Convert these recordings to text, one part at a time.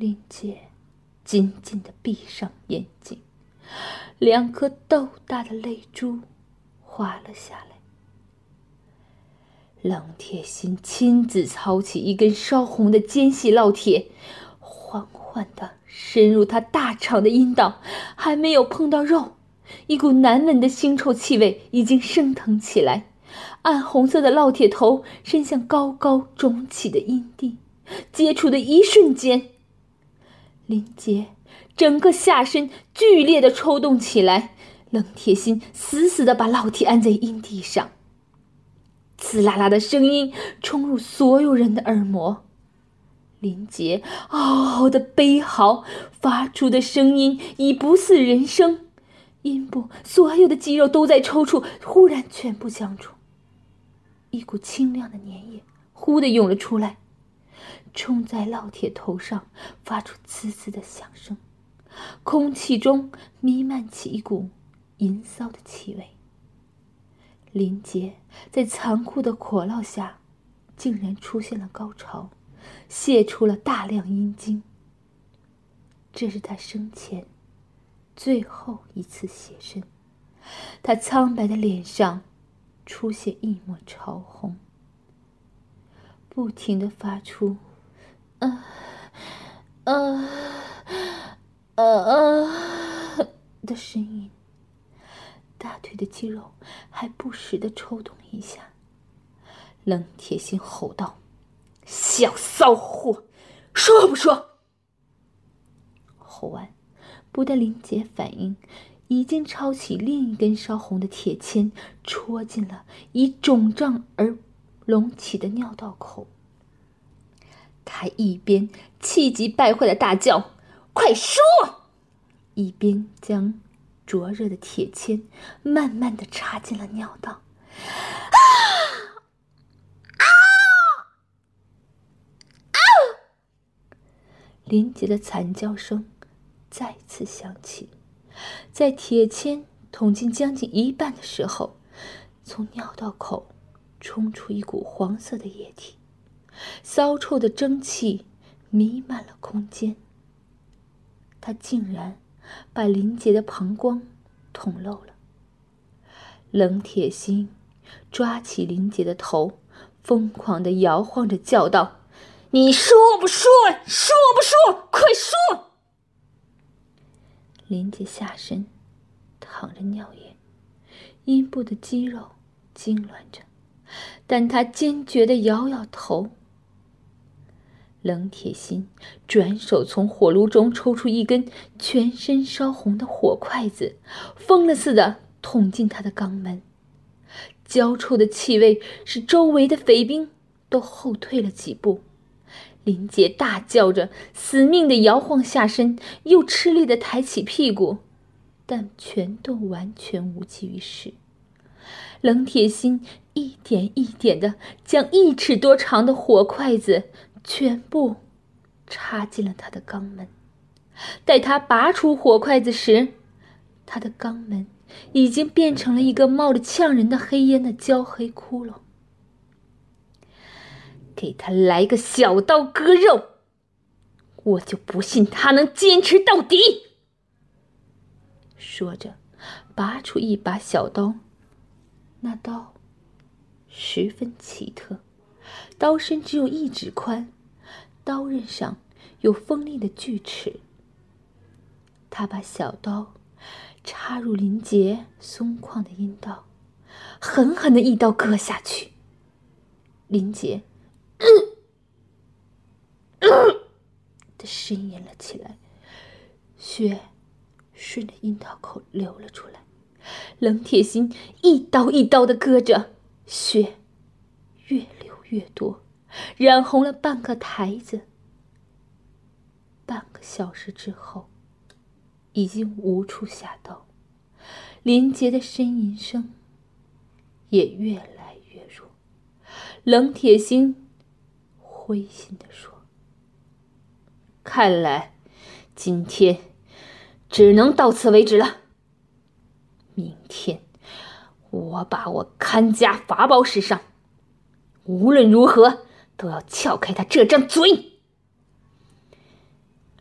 林杰紧紧的闭上眼睛，两颗豆大的泪珠滑了下来。冷铁心亲自操起一根烧红的尖细烙铁，缓缓的深入他大肠的阴道，还没有碰到肉，一股难闻的腥臭气味已经升腾起来。暗红色的烙铁头伸向高高肿起的阴蒂，接触的一瞬间，林杰整个下身剧烈的抽动起来，冷铁心死死的把烙铁按在阴蒂上。刺啦啦的声音冲入所有人的耳膜，林杰嗷嗷的悲嚎，发出的声音已不似人声，阴部所有的肌肉都在抽搐，忽然全部僵住，一股清亮的粘液忽的涌了出来，冲在烙铁头上，发出滋滋的响声，空气中弥漫起一股淫骚的气味。林杰在残酷的火烙下，竟然出现了高潮，泄出了大量阴茎。这是他生前最后一次写生，他苍白的脸上出现一抹潮红，不停的发出“啊，啊，啊啊”的声音。大腿的肌肉还不时的抽动一下。冷铁心吼道：“小骚货，说不说？”吼完，不待林杰反应，已经抄起另一根烧红的铁签，戳进了已肿胀而隆起的尿道口。他一边气急败坏的大叫：“快说！”一边将。灼热的铁签慢慢的插进了尿道，啊！啊！啊！林杰的惨叫声再次响起，在铁签捅进将近一半的时候，从尿道口冲出一股黄色的液体，骚臭的蒸汽弥漫了空间，他竟然。把林杰的膀胱捅漏了。冷铁心抓起林杰的头，疯狂的摇晃着，叫道：“你说不说？说不说？快说！”林杰下身淌着尿液，阴部的肌肉痉挛着，但他坚决的摇摇头。冷铁心转手从火炉中抽出一根全身烧红的火筷子，疯了似的捅进他的肛门。焦臭的气味使周围的匪兵都后退了几步。林杰大叫着，死命的摇晃下身，又吃力的抬起屁股，但全都完全无济于事。冷铁心一点一点的将一尺多长的火筷子。全部插进了他的肛门。待他拔出火筷子时，他的肛门已经变成了一个冒着呛人的黑烟的焦黑窟窿。给他来个小刀割肉，我就不信他能坚持到底。说着，拔出一把小刀，那刀十分奇特。刀身只有一指宽，刀刃上有锋利的锯齿。他把小刀插入林杰松旷的阴道，狠狠的一刀割下去。林杰“嗯嗯”的呻吟了起来，血顺着阴道口流了出来。冷铁心一刀一刀的割着，血越流。越多，染红了半个台子。半个小时之后，已经无处下刀，林杰的呻吟声也越来越弱。冷铁心灰心的说：“看来今天只能到此为止了。明天我把我看家法宝使上。”无论如何都要撬开他这张嘴。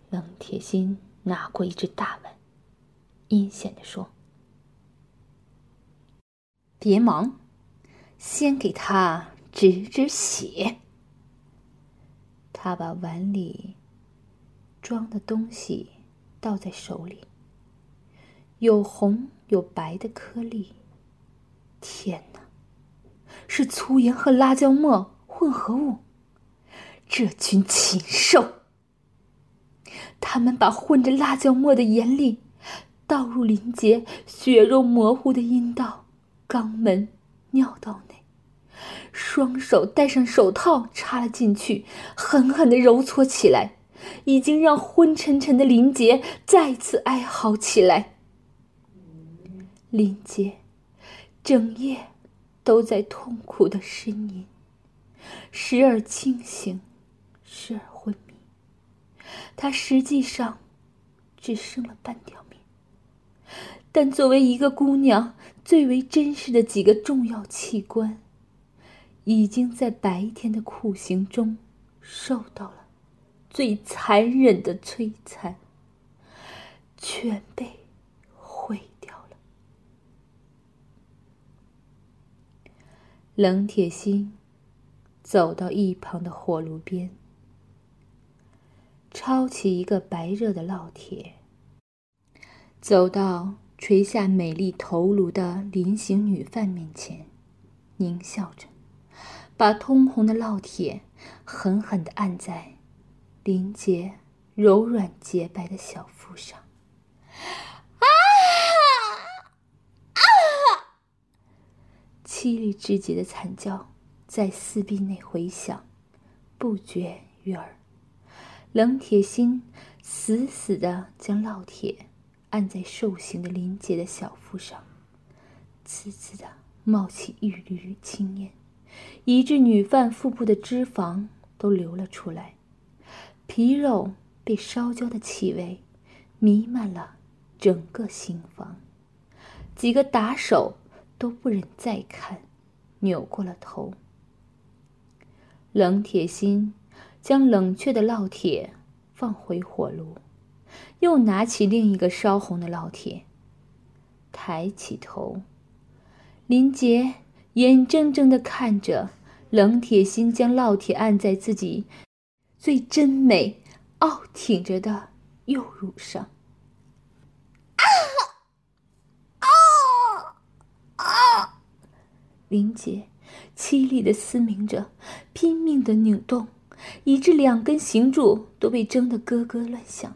冷铁心拿过一只大碗，阴险的说：“别忙，先给他止止血。”他把碗里装的东西倒在手里，有红有白的颗粒。天哪，是粗盐和辣椒末混合物！这群禽兽！他们把混着辣椒末的盐粒倒入林杰血肉模糊的阴道、肛门、尿道内，双手戴上手套插了进去，狠狠的揉搓起来，已经让昏沉沉的林杰再次哀嚎起来。林杰整夜都在痛苦的呻吟，时而清醒，时而。她实际上只剩了半条命，但作为一个姑娘，最为珍视的几个重要器官，已经在白天的酷刑中受到了最残忍的摧残，全被冷铁心走到一旁的火炉边。抄起一个白热的烙铁，走到垂下美丽头颅的临行女犯面前，狞笑着，把通红的烙铁狠狠地按在林杰柔软洁白的小腹上。啊啊！凄厉至极的惨叫在四壁内回响，不绝于耳。冷铁心死死地将烙铁按在受刑的林杰的小腹上，呲呲地冒起一缕缕青烟，以致女犯腹部的脂肪都流了出来，皮肉被烧焦的气味弥漫了整个刑房。几个打手都不忍再看，扭过了头。冷铁心。将冷却的烙铁放回火炉，又拿起另一个烧红的烙铁，抬起头，林杰眼睁睁地看着冷铁心将烙铁按在自己最真美、傲挺着的右乳上。啊啊啊！林杰凄厉地嘶鸣着，拼命地扭动。以致两根行柱都被蒸得咯咯乱响，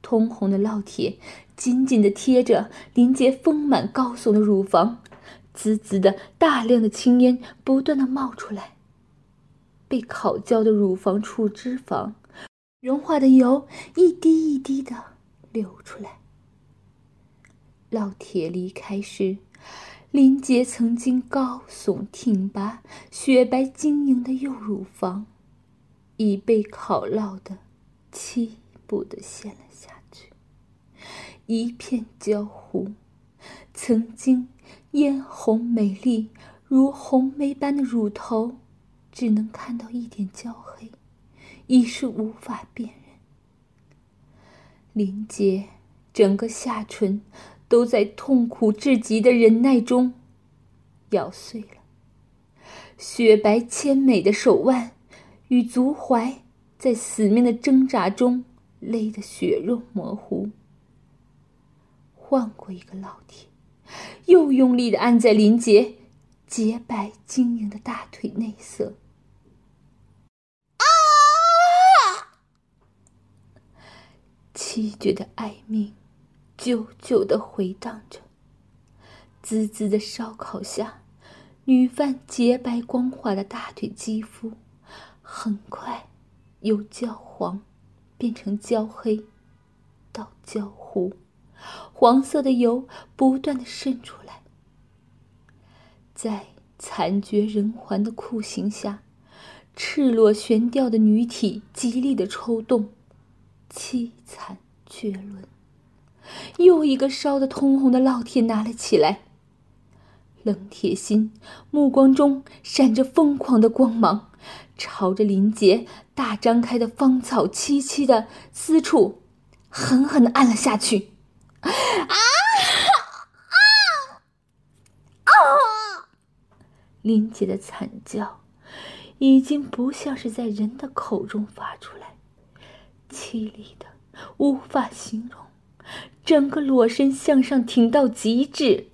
通红的烙铁紧紧地贴着林杰丰满高耸的乳房，滋滋的大量的青烟不断的冒出来。被烤焦的乳房处脂肪，融化的油一滴一滴的流出来。烙铁离开时，林杰曾经高耸挺拔、雪白晶莹的右乳房。已被烤烙的七步的陷了下去，一片焦糊。曾经嫣红美丽如红梅般的乳头，只能看到一点焦黑，已是无法辨认。林杰整个下唇都在痛苦至极的忍耐中咬碎了，雪白纤美的手腕。与足踝在死命的挣扎中勒得血肉模糊。换过一个烙铁，又用力的按在林杰洁白晶莹的大腿内侧。啊！凄绝的哀鸣，久久的回荡着。滋滋的烧烤下，女犯洁白光滑的大腿肌肤。很快，由焦黄变成焦黑，到焦糊，黄色的油不断的渗出来。在惨绝人寰的酷刑下，赤裸悬吊的女体极力的抽动，凄惨绝伦。又一个烧得通红的烙铁拿了起来，冷铁心目光中闪着疯狂的光芒。朝着林杰大张开的芳草萋萋的私处，狠狠的按了下去。啊啊啊！林杰的惨叫已经不像是在人的口中发出来，凄厉的无法形容，整个裸身向上挺到极致。